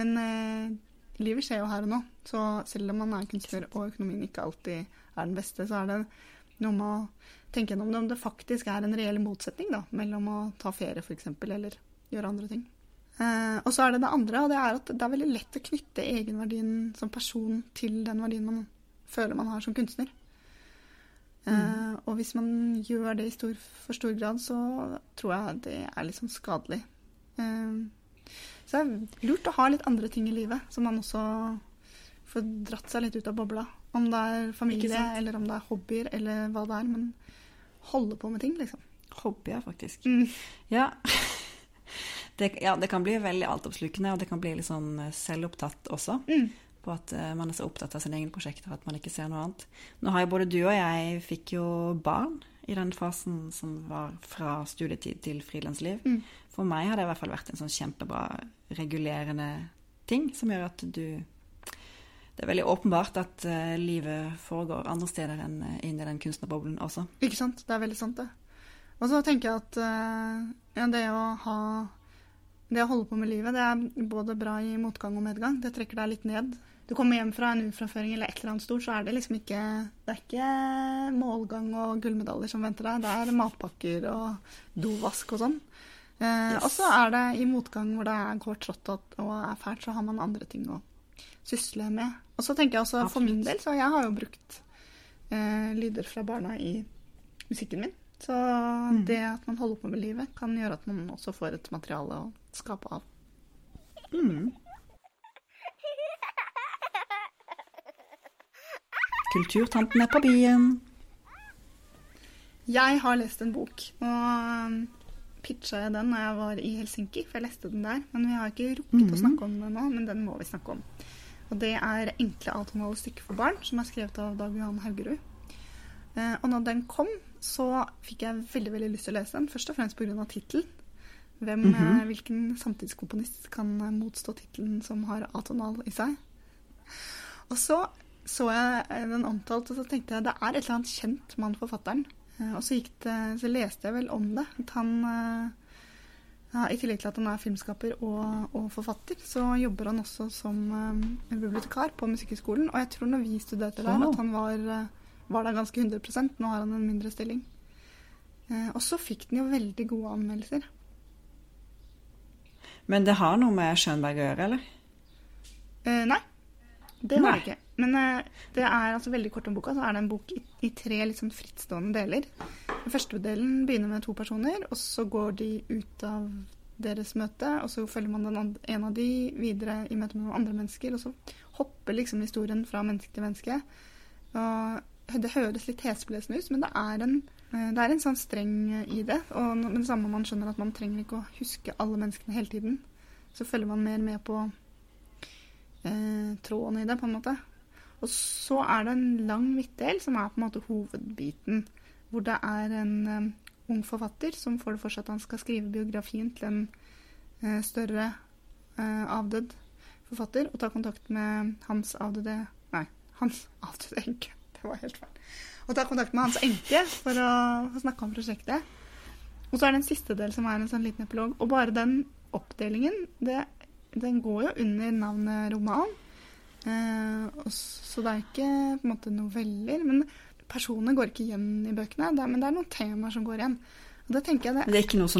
Men eh, livet skjer jo her og nå. Så selv om man er kunstner og økonomien ikke alltid er den beste, så er det noe med å tenke gjennom det om det faktisk er en reell motsetning da, mellom å ta ferie f.eks. eller gjøre andre ting. Eh, og så er det det andre, og det er at det er veldig lett å knytte egenverdien som person til den verdien man føler man har som kunstner. Mm. Uh, og hvis man gjør det i stor, for stor grad, så tror jeg det er litt sånn skadelig. Uh, så det er lurt å ha litt andre ting i livet, så man også får dratt seg litt ut av bobla. Om det er familie, eller om det er hobbyer, eller hva det er. Men holde på med ting, liksom. Hobbyer, faktisk. Mm. Ja. <laughs> det, ja. det, kan bli veldig altoppslukende, og det kan bli litt sånn eh, selvopptatt også. Mm på at eh, man er så opptatt av sine egne prosjekter at man ikke ser noe annet. Nå har jo både du og jeg fikk jo barn i den fasen som var fra studietid til frilansliv. Mm. For meg har det i hvert fall vært en sånn kjempebra regulerende ting som gjør at du Det er veldig åpenbart at uh, livet foregår andre steder enn uh, inni i den kunstnerboblen også. Ikke sant. Det er veldig sant, det. Og så tenker jeg at uh, ja, det å ha det å holde på med livet, det er både bra i motgang og medgang. Det trekker deg litt ned du kommer hjem fra en ufraføring eller et eller annet stort, så er det liksom ikke Det er ikke målgang og gullmedaljer som venter deg. Det er matpakker og dovask og sånn. Eh, yes. Og så er det i motgang hvor det går trått og er fælt, så har man andre ting å sysle med. Og så tenker jeg også Absolutt. for min del, så jeg har jo brukt eh, lyder fra barna i musikken min. Så mm. det at man holder på med livet, kan gjøre at man også får et materiale å skape av. Mm. Kulturtanten er på byen. Jeg har lest en bok, og um, pitcha jeg den da jeg var i Helsinki, for jeg leste den der. Men vi har ikke rukket mm. å snakke om den nå, men den må vi snakke om. Og det er 'Enkle atonale stykker for barn', som er skrevet av Dag Johan Haugerud. Eh, og når den kom, så fikk jeg veldig veldig lyst til å lese den, først og fremst pga. tittelen. Mm -hmm. Hvilken samtidskomponist kan motstå tittelen som har atonal i seg? Og så så jeg den omtalt, og så tenkte jeg det er et eller annet kjent med han forfatteren. Eh, og så, det, så, leste jeg vel om det. At han eh, ja, I tillegg til at han er filmskaper og, og forfatter, så jobber han også som um, bibliotekar på Musikkhøgskolen. Og jeg tror når vi studerte der, at han var, var der ganske 100% Nå har han en mindre stilling. Uh, og så fikk den jo veldig gode anmeldelser. Men det har noe med Schönberg å gjøre, eller? Uh, nei. Det har det ikke. Men eh, det er altså veldig kort om boka, så er det en bok i, i tre liksom frittstående deler. Den første delen begynner med to personer, og så går de ut av deres møte, og så følger man den andre, en av de videre i møte med noen andre mennesker, og så hopper liksom historien fra menneske til menneske. Og det høres litt hesblesende ut, men det er en, eh, det er en sånn streng i det. Og med det samme man skjønner at man trenger ikke å huske alle menneskene hele tiden. Så følger man mer med på eh, trådene i det, på en måte. Og så er det en lang midtdel som er på en måte hovedbiten. Hvor det er en um, ung forfatter som får det for seg at han skal skrive biografien til en uh, større uh, avdød forfatter, og ta kontakt med hans avdøde Nei, hans <laughs> avdøde enke. Det var helt feil. Og ta kontakt med hans enke for å, for å snakke om prosjektet. Og så er det en siste del som er en sånn liten epilog. Og bare den oppdelingen, det, den går jo under navnet roman. Eh, så det er ikke på en måte noveller. Men personene går ikke igjen i bøkene, det er, men det er noen temaer som går igjen. Og det tenker jeg det, det er ikke noe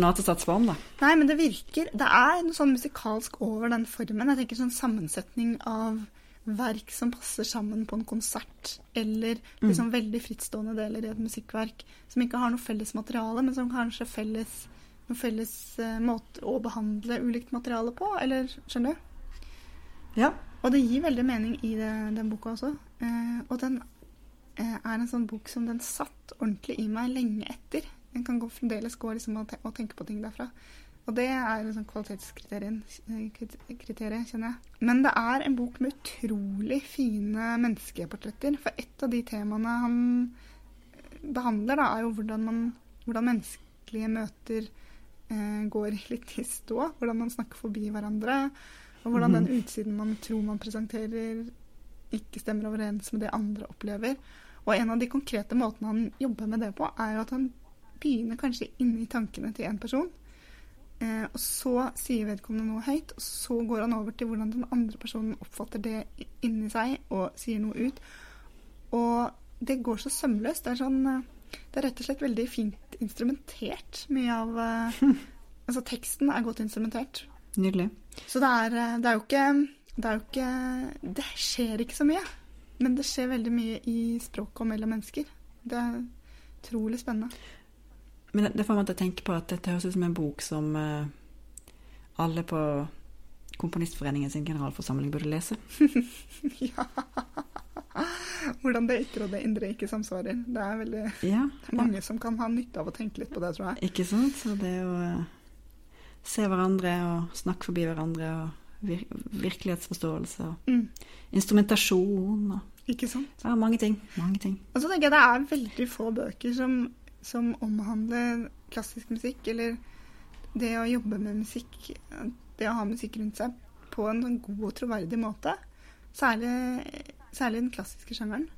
om da? Nei, men det virker Det er noe sånn musikalsk over den formen. Jeg tenker sånn sammensetning av verk som passer sammen på en konsert, eller liksom mm. veldig frittstående deler i et musikkverk som ikke har noe felles materiale, men som kanskje felles noen felles uh, måte å behandle ulikt materiale på, eller skjønner du? Ja. Og det gir veldig mening i det, den boka også. Eh, og den eh, er en sånn bok som den satt ordentlig i meg lenge etter. En kan gå, fremdeles gå liksom og, te og, tenke på ting derfra. Og det er en sånn kvalitetskriterium, kriteriet, kjenner jeg. Men det er en bok med utrolig fine menneskeportretter. For et av de temaene han behandler, da, er jo hvordan, man, hvordan menneskelige møter eh, går litt i stå. Hvordan man snakker forbi hverandre. Og hvordan den mhm. utsiden man tror man presenterer, ikke stemmer overens med det andre opplever. Og en av de konkrete måtene han jobber med det på, er jo at han begynner kanskje inni tankene til en person. Eh, og så sier vedkommende noe høyt, og så går han over til hvordan den andre personen oppfatter det inni seg og sier noe ut. Og det går så sømløst. Det er sånn eh, Det er rett og slett veldig fint instrumentert. Mye av eh, <laughs> Altså, teksten er godt instrumentert. Nydelig. Så det er, eh, det er, jo ikke Det er jo ikke Det skjer ikke så mye. Men det skjer veldig mye i språket og mellom mennesker. Det er utrolig spennende. Men det får meg til å tenke på at dette høres ut som en bok som uh, alle på Komponistforeningen sin generalforsamling burde lese. <laughs> ja. Hvordan det ytre og det indre ikke samsvarer. Det er veldig ja, mange som kan ha nytte av å tenke litt på det, tror jeg. Ikke sant. Så det er jo uh, se hverandre og snakke forbi hverandre. og vir Virkelighetsforståelse og mm. instrumentasjon. Og, Ikke sant? Ja, mange ting. mange ting. Og så tenker jeg det er veldig få bøker som, som omhandler klassisk musikk, eller det å jobbe med musikk, det å ha musikk rundt seg, på en sånn god og troverdig måte. Særlig, særlig den klassiske sjangeren.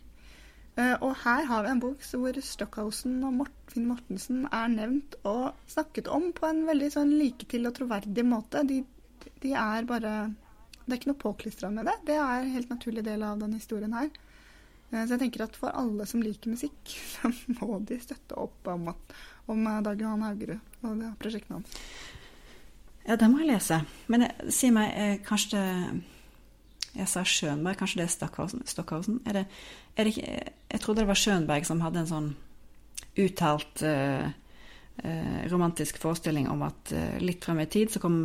Uh, og her har vi en bok hvor Stockhausen og Finn Mortensen er nevnt og snakket om på en veldig sånn like til og troverdig måte. De, de er bare Det er ikke noe påklistra med det. Det er en helt naturlig del av denne historien her. Uh, så jeg tenker at for alle som liker musikk, <laughs> så må de støtte opp om, om Dag Johan Haugerud og det prosjektet hans. Ja, det må jeg lese. Men si meg, eh, kanskje det jeg sa Schönberg, kanskje det er Stockhausen? Stockhausen? Er det, er det ikke, jeg trodde det var Schönberg som hadde en sånn uttalt uh, uh, romantisk forestilling om at uh, litt frem i tid så kom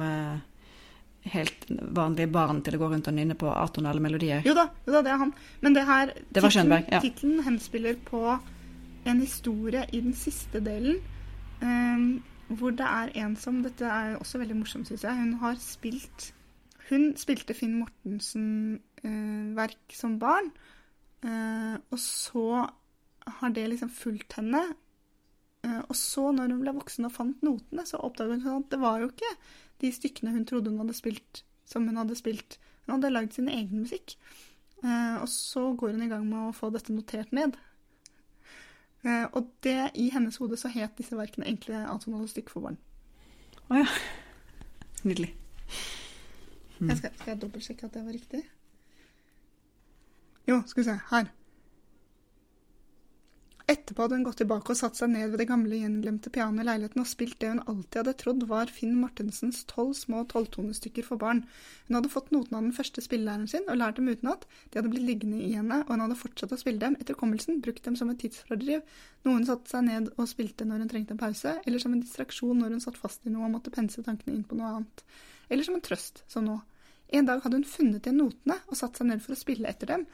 helt vanlige barn til å gå rundt og nynne på atonale melodier. Jo da, jo da, det er han. Men det her det var Schönberg, ja. Tittelen henspiller på en historie i den siste delen. Um, hvor det er en som Dette er også veldig morsomt, syns jeg. Hun har spilt hun spilte Finn Mortensen-verk eh, som barn, eh, og så har det liksom fulgt henne. Eh, og så, når hun ble voksen og fant notene, så oppdaget hun at det var jo ikke de stykkene hun trodde hun hadde spilt, som hun hadde spilt. Hun hadde lagd sin egen musikk. Eh, og så går hun i gang med å få dette notert ned. Eh, og det, i hennes hode så het disse verkene egentlig 'Antonale stykk for barn'. Å oh, ja. Nydelig. Jeg skal, skal jeg dobbeltsjekke at det var riktig? Jo, skal vi se. Her. Etterpå hadde hun gått tilbake og satt seg ned ved det gamle, gjenglemte pianoet i leiligheten og spilt det hun alltid hadde trodd var Finn Martensens tolv små tolvtonestykker for barn. Hun hadde fått notene av den første spillelæreren sin og lært dem utenat. De hadde blitt liggende i henne, og hun hadde fortsatt å spille dem etter kommelsen, brukt dem som et tidsfordriv, noe hun satte seg ned og spilte når hun trengte en pause, eller som en distraksjon når hun satt fast i noe og måtte pense tankene inn på noe annet. Eller som en trøst, som nå. En dag hadde hun funnet igjen notene og satt seg ned for å spille etter dem,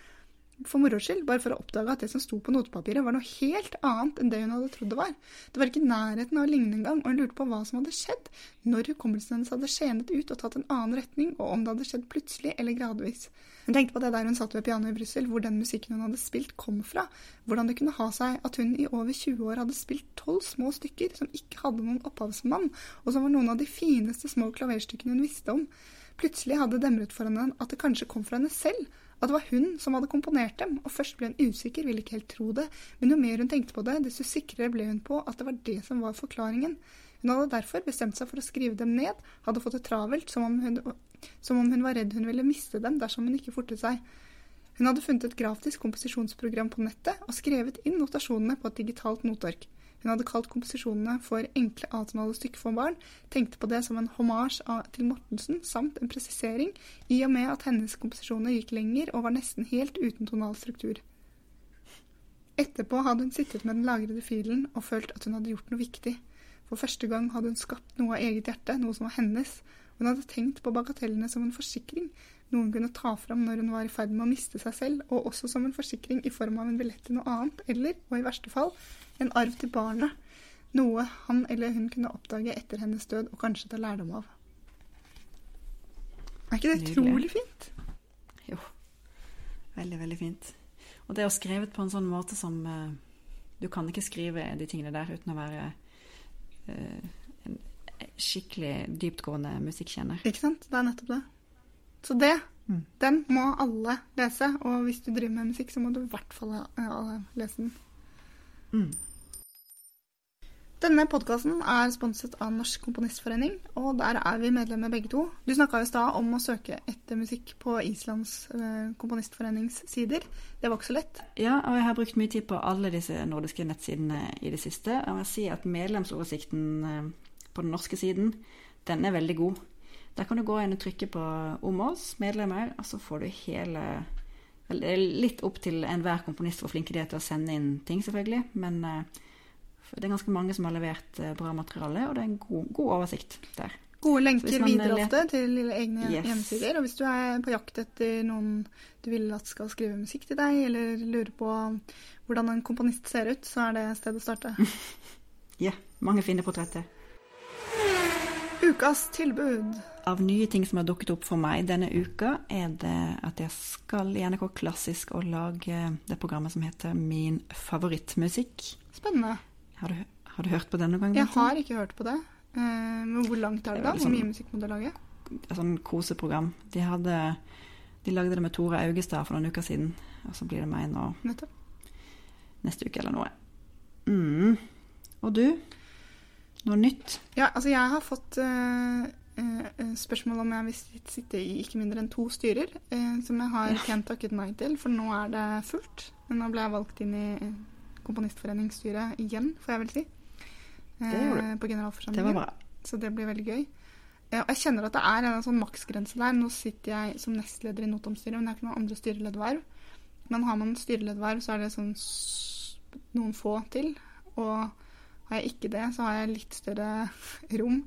for moro skyld, bare for å oppdage at det som sto på notepapiret, var noe helt annet enn det hun hadde trodd det var. Det var ikke i nærheten av å ligne engang, og hun lurte på hva som hadde skjedd, når hukommelsen hennes hadde skjenet ut og tatt en annen retning, og om det hadde skjedd plutselig eller gradvis. Hun tenkte på det der hun satt ved pianoet i Brussel, hvor den musikken hun hadde spilt, kom fra, hvordan det kunne ha seg at hun i over 20 år hadde spilt tolv små stykker som ikke hadde noen opphavsmann, og som var noen av de fineste små klaverstykkene hun visste om. Plutselig hadde det demret for henne at det kanskje kom fra henne selv, at det var hun som hadde komponert dem, og først ble hun usikker, ville ikke helt tro det, men jo mer hun tenkte på det, desto sikrere ble hun på at det var det som var forklaringen. Hun hadde derfor bestemt seg for å skrive dem ned, hadde fått det travelt, som om hun, som om hun var redd hun ville miste dem dersom hun ikke fortet seg. Hun hadde funnet et grafisk komposisjonsprogram på nettet og skrevet inn notasjonene på et digitalt noteark. Hun hadde kalt komposisjonene for enkle atonale stykker for barn, tenkte på det som en hommage til Mortensen samt en presisering, i og med at hennes komposisjoner gikk lenger og var nesten helt uten tonal struktur. Etterpå hadde hun sittet med den lagrede filen og følt at hun hadde gjort noe viktig. For første gang hadde hun skapt noe av eget hjerte, noe som var hennes. Hun hadde tenkt på bagatellene som en forsikring, noe hun kunne ta fram når hun var i ferd med å miste seg selv, og også som en forsikring i form av en billett til noe annet, eller, og i verste fall, en arv til barnet. Noe han eller hun kunne oppdage etter hennes død og kanskje ta lærdom av. Er ikke det utrolig fint? Jo. Veldig, veldig fint. Og det er skrevet på en sånn måte som eh, Du kan ikke skrive de tingene der uten å være en skikkelig dyptgående musikkjenner. Ikke sant? Det er nettopp det. Så det, Mm. den må alle lese. Og hvis du driver med musikk, så må du i hvert fall eh, lese den. Mm. Denne podkasten er sponset av Norsk Komponistforening, og der er vi medlemmer begge to. Du snakka i stad om å søke etter musikk på Islands eh, komponistforenings sider. Det var ikke så lett. Ja, og jeg har brukt mye tid på alle disse nordiske nettsidene i det siste. Jeg må si at medlemsoversikten eh, på den norske siden, den er veldig god. Der kan du gå inn og trykke på 'om oss', medlemmer, og så får du hele litt opp til enhver komponist hvor flinke de er til å sende inn ting, selvfølgelig. Men eh, det er ganske mange som har levert eh, bra materiale, og det er en god, god oversikt der. Gode lenker videre ofte til egne Yes. hjemmesider. Og hvis du er på jakt etter noen du vil at skal skrive musikk til deg, eller lurer på hvordan en komponist ser ut, så er det et sted å starte. <laughs> Ja, mange fine portretter. Ukas tilbud. Av nye ting som har dukket opp for meg denne uka, er det at jeg skal i NRK Klassisk og lage det programmet som heter Min favorittmusikk. Spennende. Har du, har du hørt på det noen gang? Jeg har ikke hørt på det. Eh, Men hvor langt er det Det er da? Hvor sånn- mye musikk må du lage? Et sånn koseprogram. De, hadde, de lagde det med Tore Augestad for noen uker siden, og så blir det meg nå Nettopp. neste uke eller noe. Mm. Og du? Noe nytt? Ja, altså jeg har fått eh, eh, spørsmål om jeg vil sitte i ikke mindre enn to styrer, eh, som jeg har pent takket nei til, for nå er det fullt. Men nå ble jeg valgt inn i komponistforeningsstyret igjen, får jeg vel si. Eh, Det gjorde På Det generalforsamlingen. var bra. Så det blir veldig gøy. Eh, Og jeg kjenner at det er en sånn maksgrense der. Nå sitter jeg som nestleder i Notom-styret, men det er ikke noen andre styrelederverv. Men har man styrelederverv, så er det sånn noen få til. Og har jeg ikke det, så har jeg litt større <laughs> rom.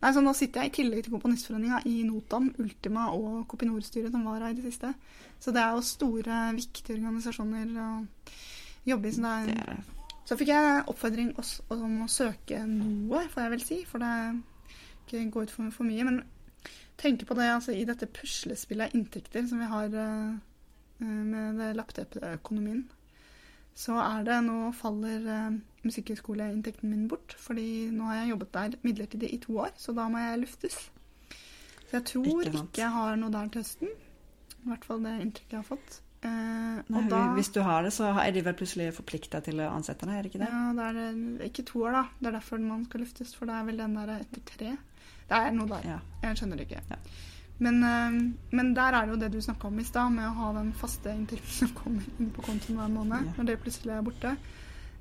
Nei, så Nå sitter jeg i tillegg til Komponistforeninga i Notam, Ultima og Kopinor-styret, som var her i det siste. Så det er jo store, viktige organisasjoner å jobbe i. Så er er så fikk jeg oppfordring også om å søke noe, får jeg vel si, for det ikke gå ut for, for mye. Men tenke på det altså, i dette puslespillet av inntekter som vi har uh, med det lappeteppeøkonomien, så er det Nå faller uh, musikkhøyskoleinntekten min bort, fordi nå har jeg jobbet der midlertidig i to år, så da må jeg luftes. Så jeg tror Ikke ikke, jeg har noe der til høsten. I hvert fall det inntrykket jeg har fått. Eh, Nei, da Hvis du har det, så er de vel plutselig forplikta til å ansette deg, er det ikke det? Ja, det er ikke to år, da. Det er derfor man skal løftes, for det er vel den der etter tre. Det er noe der. Ja. Jeg skjønner det ikke. Ja. Men, eh, men der er det jo det du snakka om i stad, med å ha den faste inntekten som kommer inn på kontoen hver måned, Ja. når det plutselig er borte.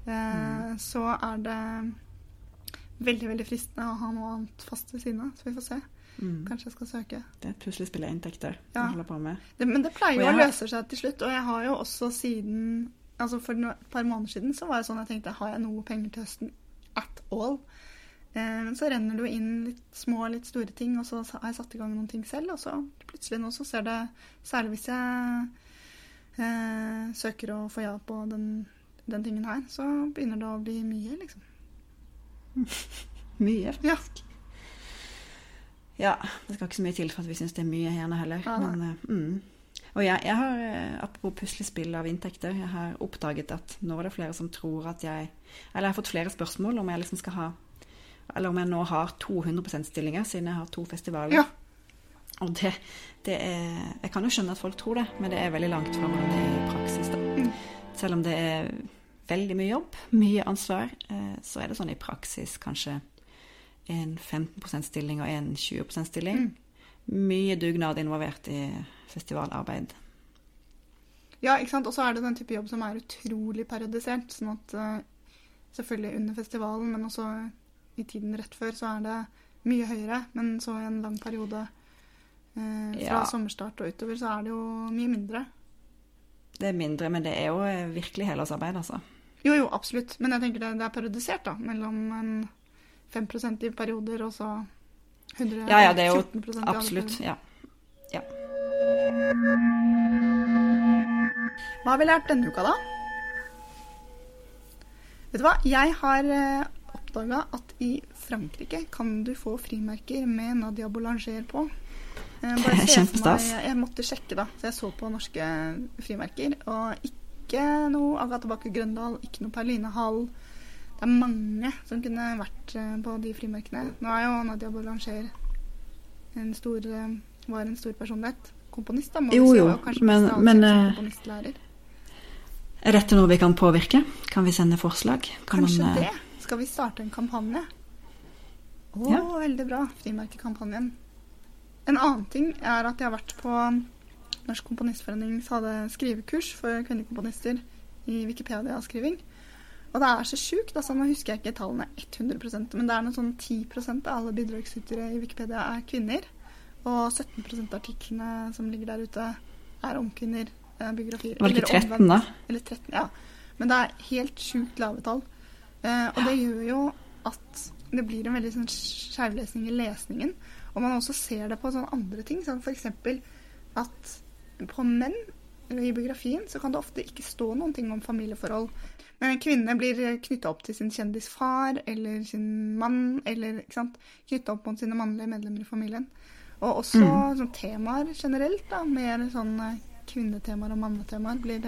eh, så er det veldig veldig fristende å ha noe annet fast ved siden av. Så vi får se. Mm. Kanskje jeg skal søke. Det er et puslespill av inntekter Ja. holder på med. Det, men det pleier jo å løse seg til slutt. Og jeg har jo også siden Altså For no- et par måneder siden så var det sånn jeg tenkte har jeg noe penger til høsten at all? Eh, Men så renner det jo inn litt små litt store ting, og så har jeg satt i gang noen ting selv. Og så plutselig nå så ser det Særlig hvis jeg eh, søker å få ja på den, den tingen her, så begynner det å bli mye, liksom. <laughs> Mye. Ja. Ja, det skal ikke så mye til for at vi syns det er mye gjerne heller. Ja. Men, eh, mm. Og jeg, jeg har, eh, apropos puslespill av inntekter, jeg har oppdaget at nå er det flere som tror at jeg Eller jeg har fått flere spørsmål om jeg liksom skal ha Eller om jeg nå har 200% stillinger, siden jeg har to festivaler. Ja. Og det, det er Jeg kan jo skjønne at folk tror det, men det er veldig langt fra hvordan det er i praksis, da. Mm. Selv om det er veldig mye jobb, mye ansvar, eh, så er det sånn i praksis kanskje en 15% stilling og en 20% stilling. Mm. Mye dugnad involvert i festivalarbeid. Ja, ikke sant. Og så er det den type jobb som er utrolig periodisert. Sånn at uh, selvfølgelig under festivalen, men også i tiden rett før, så er det mye høyere. Men så i en lang periode uh, fra Ja. sommerstart og utover, så er det jo mye mindre. Det er mindre, men det er jo eh, virkelig helårsarbeid, altså. Jo, jo, absolutt. Men jeg tenker det, det er periodisert, da. Mellom en 5% i perioder og så 100, Ja, ja, det er jo 14 i andre Absolutt. Ja. Ja. Hva har vi lært denne uka, da? Vet du hva? Jeg har uh, oppdaga at i Frankrike kan du få frimerker med Nadia Boulanger på. Eh, <laughs> Det er kjempestas. Jeg måtte sjekke, da. Så jeg så på norske frimerker. Og ikke noe Agathe Bakke Grøndal, ikke noe Pauline Hall. Det er mange som kunne vært eh, på de frimerkene. Nå er jo Nadia Boulanger en stor, eh, var en stor personlighet. Komponist, da, må Jo, si. jo, og men- men, eh. Er dette noe vi kan påvirke? Kan vi sende forslag? Kan Kanskje man, det. Skal vi starte en kampanje? Å, Ja. veldig bra. Frimerkekampanjen. En annen ting er at jeg har vært på Norsk Komponistforening hadde skrivekurs for kvinnekomponister i Wikipedia-skriving. Og det er så sjukt. Altså, nå husker jeg ikke tallene 100 men det er noe sånn 10% av alle bidragsytere i Wikipedia er kvinner. Og 17% av artiklene som ligger der ute, er om kvinner. eh, Biografier. Var det ikke Eller 13, da? eller 13, ja. Men det er helt sjukt lave tall. Eh, og det gjør jo at det blir en veldig sånn skjevlesning i lesningen. Og man også ser det på sånne andre ting, som f.eks. at på menn i biografien så kan det ofte ikke stå noen ting om familieforhold. Men en kvinne blir knytta opp til sin kjendisfar eller sin mann, eller ikke sant, knytta opp mot sine mannlige medlemmer i familien. Og også Mm. sånn temaer generelt, da, mer sånn eh, kvinnetemaer og mannetemaer, blir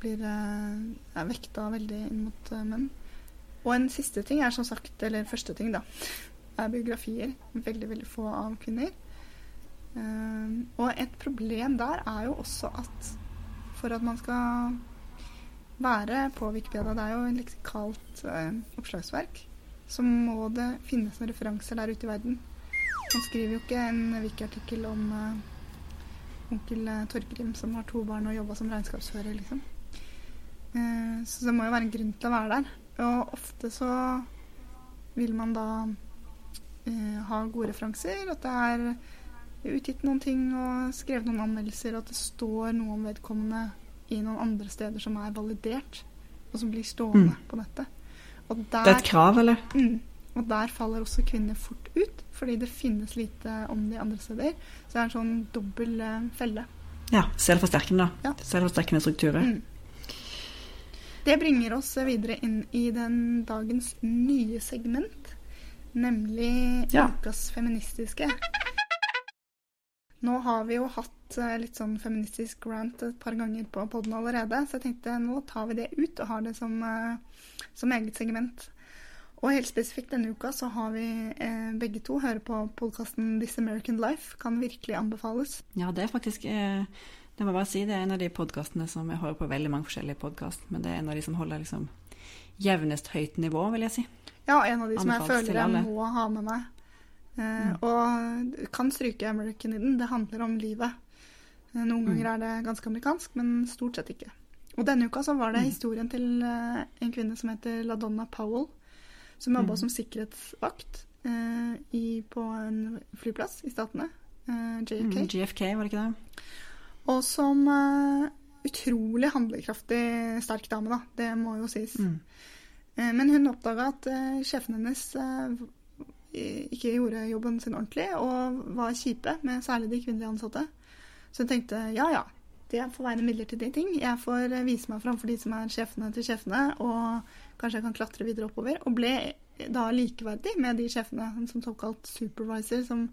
blir eh, er vekta veldig inn mot eh, menn. Og en siste ting er som sagt, eller første ting, da, er biografier. Veldig, veldig få av kvinner. Uh, og et problem der er jo også at for at man skal være på Wikipedia, det er jo et leksikalt eh, oppslagsverk, så må det finnes noen referanser der ute i verden. Man skriver jo ikke en wiki-artikkel om eh, onkel eh, Torgrim som har to barn og jobba som regnskapsfører, liksom. Så det må jo være en grunn til å være der. Og ofte så vil man da eh, ha gode referanser, at det er utgitt noen ting og skrevet noen anmeldelser, og at det står noe om vedkommende i noen andre steder som er validert, og som blir stående Mm. på nettet. Og Det er et krav, eller? Mm. Og der faller også kvinner fort ut, fordi det finnes lite om de andre steder. Så det er en sånn dobbel eh, felle. Ja. Selvforsterkende, da. Ja. Selvforsterkende strukturer. Mm. Det bringer oss videre inn i den dagens nye segment, nemlig Ja. ukas feministiske. Nå har vi jo hatt eh, litt sånn feministisk rant et par ganger på podden allerede, så jeg tenkte nå tar vi det ut og har det som, eh, som eget segment. Og helt spesifikt denne uka så har vi eh, begge to hører på podkasten This American Life. Kan virkelig anbefales. Ja, det er faktisk eh, Det må jeg bare si, det er en av de podkastene som jeg hører på veldig mange forskjellige podkast, men det er en av de som holder liksom jevnest høyt nivå, vil jeg si. Ja, en av de som jeg føler jeg må ha med meg. Eh, Og kan stryke American i den. Det handler om livet. Eh, Noen ganger er det ganske amerikansk, men stort sett ikke. Og denne uka så var det Mm. historien til eh, en kvinne som heter LaDonna Powell, som jobba Mm. som sikkerhetsvakt eh, i, på en flyplass i statene, eh, JFK. Mm, GFK, var det ikke det? Og som eh, utrolig handlekraftig, sterk dame, da. Det må jo sies. Mm. Eh, Men hun oppdaga at sjefen hennes ikke gjorde jobben sin ordentlig, og var kjipe med særlig de kvinnelige ansatte. Så hun tenkte ja ja, det får være en midlertidig ting. Jeg får eh, vise meg fram for de som er sjefene til sjefene, og kanskje jeg kan klatre videre oppover. Og ble da likeverdig med de sjefene som såkalt supervisor, som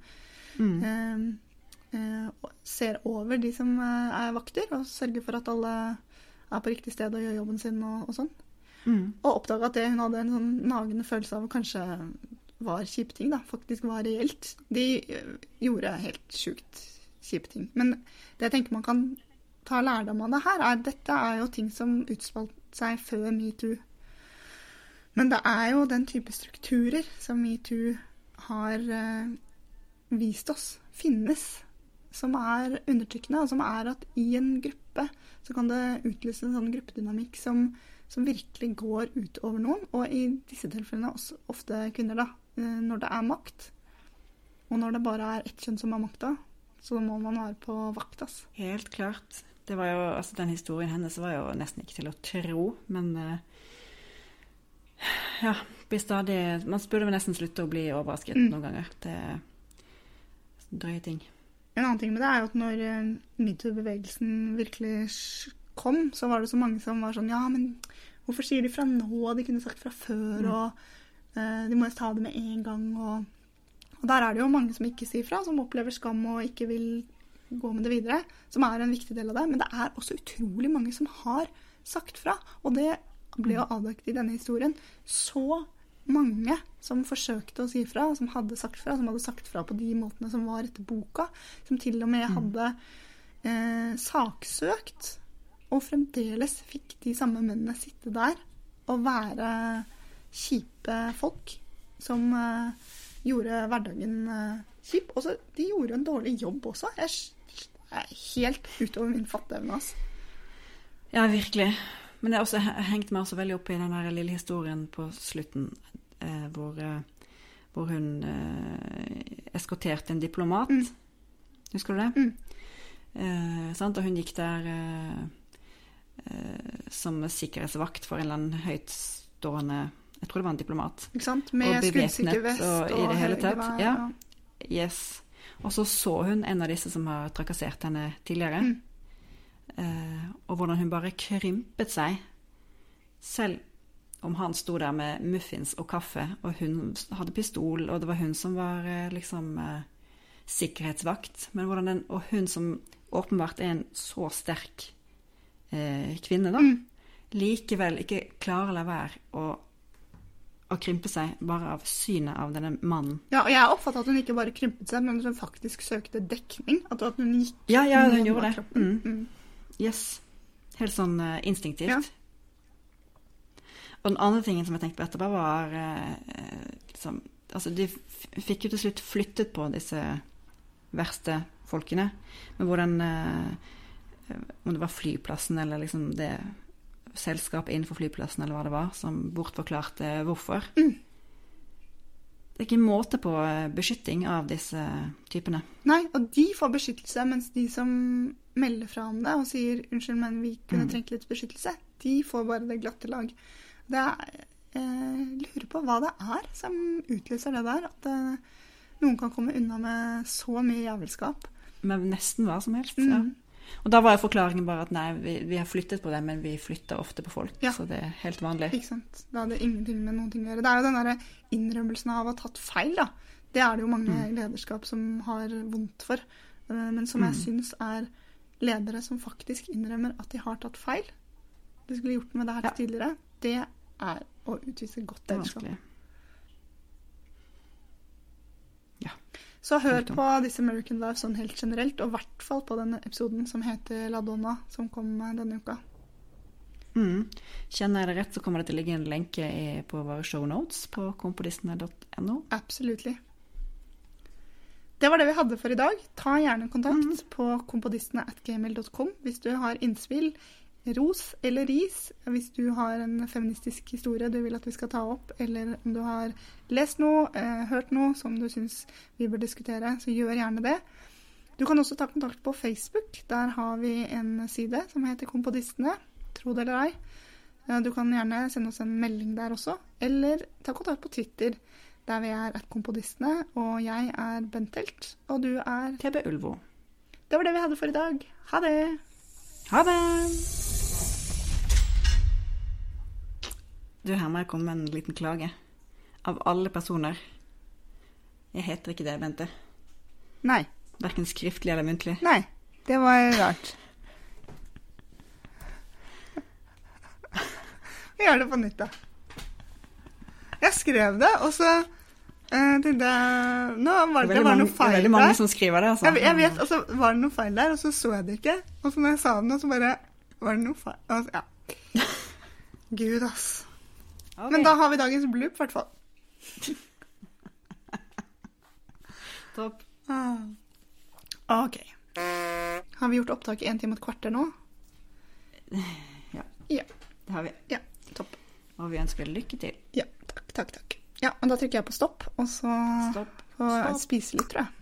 Mm. eh, eh, ser over de som eh, er vakter, og sørger for at alle er på riktig sted og gjør jobben sin og, og sånn. Mm. Og oppdaga at det hun hadde en sånn nagende følelse av kanskje var kjipe ting, da, faktisk var reelt. De øh, gjorde helt sjukt kjipe ting. Men det jeg tenker man kan ta lærdom av det her, er at dette er jo ting som utspalt seg før metoo. Men det er jo den type strukturer som metoo har øh, vist oss finnes, som er undertrykkende, og som er at i en gruppe så kan det utløse en sånn gruppedynamikk som som virkelig går utover noen, og i disse tilfellene også ofte kvinner, da, eh, når det er makt. Og når det bare er ett kjønn som har makta, så må man være på vakt, ass. Helt klart. Det var jo, altså Den historien hennes var jo nesten ikke til å tro, men eh, Ja, stadig Man burde nesten slutte å bli overrasket Mm. noen ganger. Det er drøye ting. En annen ting med det er jo at når eh, metoo-bevegelsen virkelig kom, så var det så mange som var sånn Ja, men hvorfor sier de fra nå? De kunne sagt fra før, Mm. og eh, de må ta det med en gang, og Og der er det jo mange som ikke sier fra, som opplever skam og ikke vil gå med det videre, som er en viktig del av det. Men det er også utrolig mange som har sagt fra, og det ble jo avdekket i denne historien. Så mange som forsøkte å si fra, som hadde sagt fra, som hadde sagt fra på de måtene som var etter boka, som til og med hadde eh, saksøkt, og fremdeles fikk de samme mennene sitte der og være kjipe folk som eh, gjorde hverdagen eh, kjip. Og de gjorde en dårlig jobb også. Jeg er helt utover min fatteevne. Altså. Ja, virkelig. Men det har også he- hengt meg også veldig opp i den der lille historien på slutten, eh, hvor, eh, hvor hun eh, eskorterte en diplomat. Mm. Husker du det? Mm. Eh, sant? Og hun gikk der som sikkerhetsvakt for en eller annen høytstående Jeg tror det var en diplomat. Ikke sant? Med skuddsikker vest og og, i det hele tatt, ja. Yes. Og så så hun en av disse som har trakassert henne tidligere. Mm. Eh, og hvordan hun bare krympet seg. Selv om han sto der med muffins og kaffe, og hun hadde pistol, og det var hun som var eh, liksom eh, sikkerhetsvakt. Men hvordan den, og hun som åpenbart er en så sterk eh, kvinne, da, Mm. likevel ikke klarer å la være å, å krympe seg bare av synet av denne mannen. Ja, og jeg oppfatta at hun ikke bare krympet seg, men at hun faktisk søkte dekning. At, at hun gikk Ja, ja, hun gjorde det. Mm. Mm. Yes. Helt sånn uh, instinktivt. Ja. Og den andre tingen som jeg tenkte på etterpå, var uh, liksom Altså, de fikk jo til slutt flyttet på disse verste folkene. Men hvordan uh, Om det var flyplassen eller liksom det selskapet innenfor flyplassen eller hva det var, som bortforklarte hvorfor. Mm. Det er ikke måte på eh, beskytting av disse typene. Nei, og de får beskyttelse, mens de som melder fra om det og sier 'unnskyld, men vi kunne Mm. trengt litt beskyttelse', de får bare det glatte lag. Det er, eh, lurer på hva det er som utløser det der. At eh, noen kan komme unna med så mye jævelskap. Med nesten hva som helst. Mm. Ja. Og da var jo forklaringen bare at nei, vi, vi har flyttet på det, men vi flytter ofte på folk. Ja. Så det er helt vanlig. Ikke sant? Det hadde ingenting med noen ting å gjøre. Det er jo den derre innrømmelsen av å ha tatt feil, da. Det er det jo mange Mm. lederskap som har vondt for. eh, Men som jeg Mm. syns er ledere som faktisk innrømmer at de har tatt feil. De skulle gjort noe med det her Ja. tidligere. Det er å utvise godt Det er lederskap. vanskelig. Så hør på disse American Life sånn helt generelt, og i hvert fall på den episoden som heter La Donna, som kom eh, denne uka. Mm. Kjenner jeg det rett, så kommer det til å ligge en lenke på våre show notes på kompodistene.no. Absolutely. Det var det vi hadde for i dag. Ta gjerne kontakt mm. på kompodistene at gmail.com hvis du har innspill, ros eller ris hvis du har en feministisk historie du vil at vi skal ta opp, eller om du har lest noe, eh, hørt noe som du syns vi bør diskutere, så gjør gjerne det. Du kan også ta kontakt på Facebook. Der har vi en side som heter Kompodistene. Tro det eller ei. Eh, Du kan gjerne sende oss en melding der også, eller ta kontakt på Twitter, der vi er at Kompodistene, og jeg er Bent Helt, og du er TB Ulvo. Det var det vi hadde for i dag. Ha det! Ha det! Du, her må jeg komme med en liten klage. Av alle personer. Jeg heter ikke det, Bente. Nei. Verken skriftlig eller muntlig. Nei. Det var rart. Vi gjør det på nytt, da. Jeg skrev det, og så Uh, tenkte jeg Nå var det, det var noe det er veldig mange som skriver det, altså. Jeg, jeg vet, altså, var det noe feil der, og så så jeg det ikke. Og så når jeg sa det nå, så bare Var det noe feil? Altså, ja. <laughs> Gud, ass. Ok. Men da har vi dagens bloop, i hvert fall. <laughs> Topp. Ah. OK. Har vi gjort opptak i en time og et kvarter nå? <laughs> Ja. Ja. Det har vi. Ja. Topp. Og vi ønsker lykke til. Ja, takk, takk, takk. Ja, men da trykker jeg på stopp, og så Stopp. får jeg spise litt, tror jeg.